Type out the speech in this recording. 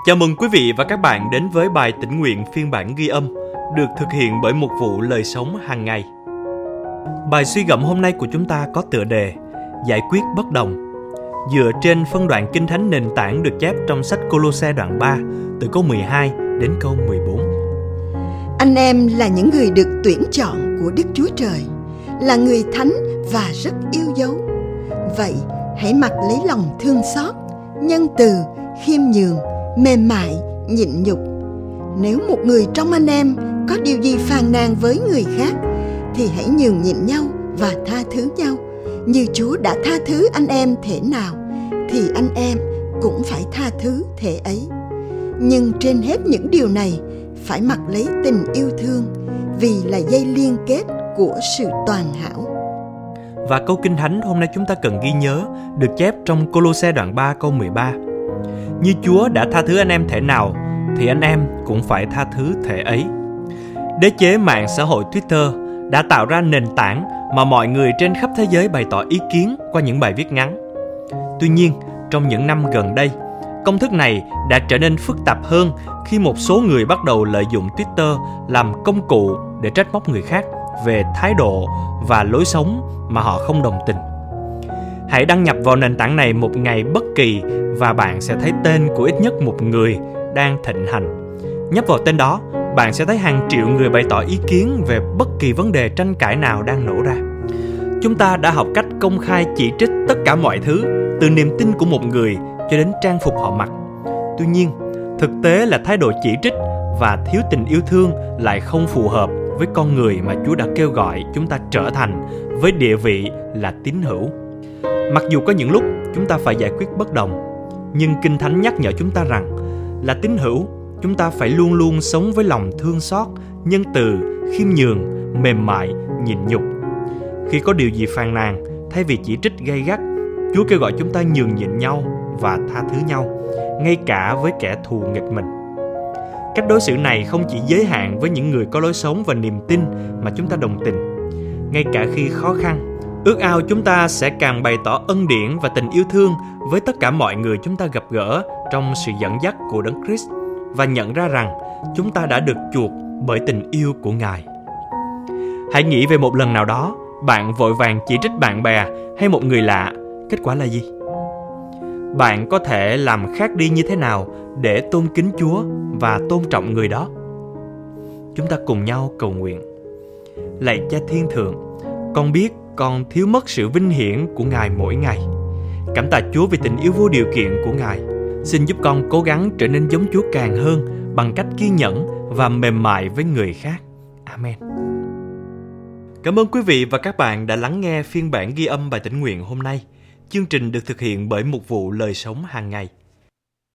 Chào mừng quý vị và các bạn đến với bài tĩnh nguyện phiên bản ghi âm được thực hiện bởi một vụ lời sống hàng ngày. Bài suy gẫm hôm nay của chúng ta có tựa đề Giải quyết bất đồng dựa trên phân đoạn kinh thánh nền tảng được chép trong sách Colosse đoạn 3 từ câu 12 đến câu 14. Anh em là những người được tuyển chọn của Đức Chúa Trời, là người thánh và rất yêu dấu. Vậy hãy mặc lấy lòng thương xót, nhân từ, khiêm nhường, mềm mại, nhịn nhục. Nếu một người trong anh em có điều gì phàn nàn với người khác, thì hãy nhường nhịn nhau và tha thứ nhau. Như Chúa đã tha thứ anh em thể nào, thì anh em cũng phải tha thứ thể ấy. Nhưng trên hết những điều này, phải mặc lấy tình yêu thương vì là dây liên kết của sự toàn hảo. Và câu kinh thánh hôm nay chúng ta cần ghi nhớ được chép trong Colosse đoạn 3 câu 13. Như Chúa đã tha thứ anh em thể nào thì anh em cũng phải tha thứ thể ấy. Đế chế mạng xã hội Twitter đã tạo ra nền tảng mà mọi người trên khắp thế giới bày tỏ ý kiến qua những bài viết ngắn. Tuy nhiên, trong những năm gần đây, công thức này đã trở nên phức tạp hơn khi một số người bắt đầu lợi dụng Twitter làm công cụ để trách móc người khác về thái độ và lối sống mà họ không đồng tình. Hãy đăng nhập vào nền tảng này một ngày bất kỳ và bạn sẽ thấy tên của ít nhất một người đang thịnh hành. Nhấp vào tên đó, bạn sẽ thấy hàng triệu người bày tỏ ý kiến về bất kỳ vấn đề tranh cãi nào đang nổ ra. Chúng ta đã học cách công khai chỉ trích tất cả mọi thứ, từ niềm tin của một người cho đến trang phục họ mặc. Tuy nhiên, thực tế là thái độ chỉ trích và thiếu tình yêu thương lại không phù hợp với con người mà Chúa đã kêu gọi chúng ta trở thành với địa vị là tín hữu. Mặc dù có những lúc chúng ta phải giải quyết bất đồng, nhưng Kinh Thánh nhắc nhở chúng ta rằng là tín hữu, chúng ta phải luôn luôn sống với lòng thương xót, nhân từ, khiêm nhường, mềm mại, nhịn nhục. Khi có điều gì phàn nàn, thay vì chỉ trích gay gắt, Chúa kêu gọi chúng ta nhường nhịn nhau và tha thứ nhau, ngay cả với kẻ thù nghịch mình. Cách đối xử này không chỉ giới hạn với những người có lối sống và niềm tin mà chúng ta đồng tình. Ngay cả khi khó khăn, ước ao chúng ta sẽ càng bày tỏ ân điển và tình yêu thương với tất cả mọi người chúng ta gặp gỡ trong sự dẫn dắt của Đấng Christ và nhận ra rằng chúng ta đã được chuộc bởi tình yêu của Ngài. Hãy nghĩ về một lần nào đó, bạn vội vàng chỉ trích bạn bè hay một người lạ, kết quả là gì? Bạn có thể làm khác đi như thế nào để tôn kính Chúa và tôn trọng người đó? Chúng ta cùng nhau cầu nguyện. Lạy Cha Thiên Thượng, con biết con thiếu mất sự vinh hiển của Ngài mỗi ngày. Cảm tạ Chúa vì tình yêu vô điều kiện của Ngài. Xin giúp con cố gắng trở nên giống Chúa càng hơn bằng cách kiên nhẫn và mềm mại với người khác. Amen. Cảm ơn quý vị và các bạn đã lắng nghe phiên bản ghi âm bài tĩnh nguyện hôm nay. Chương trình được thực hiện bởi một vụ lời sống hàng ngày –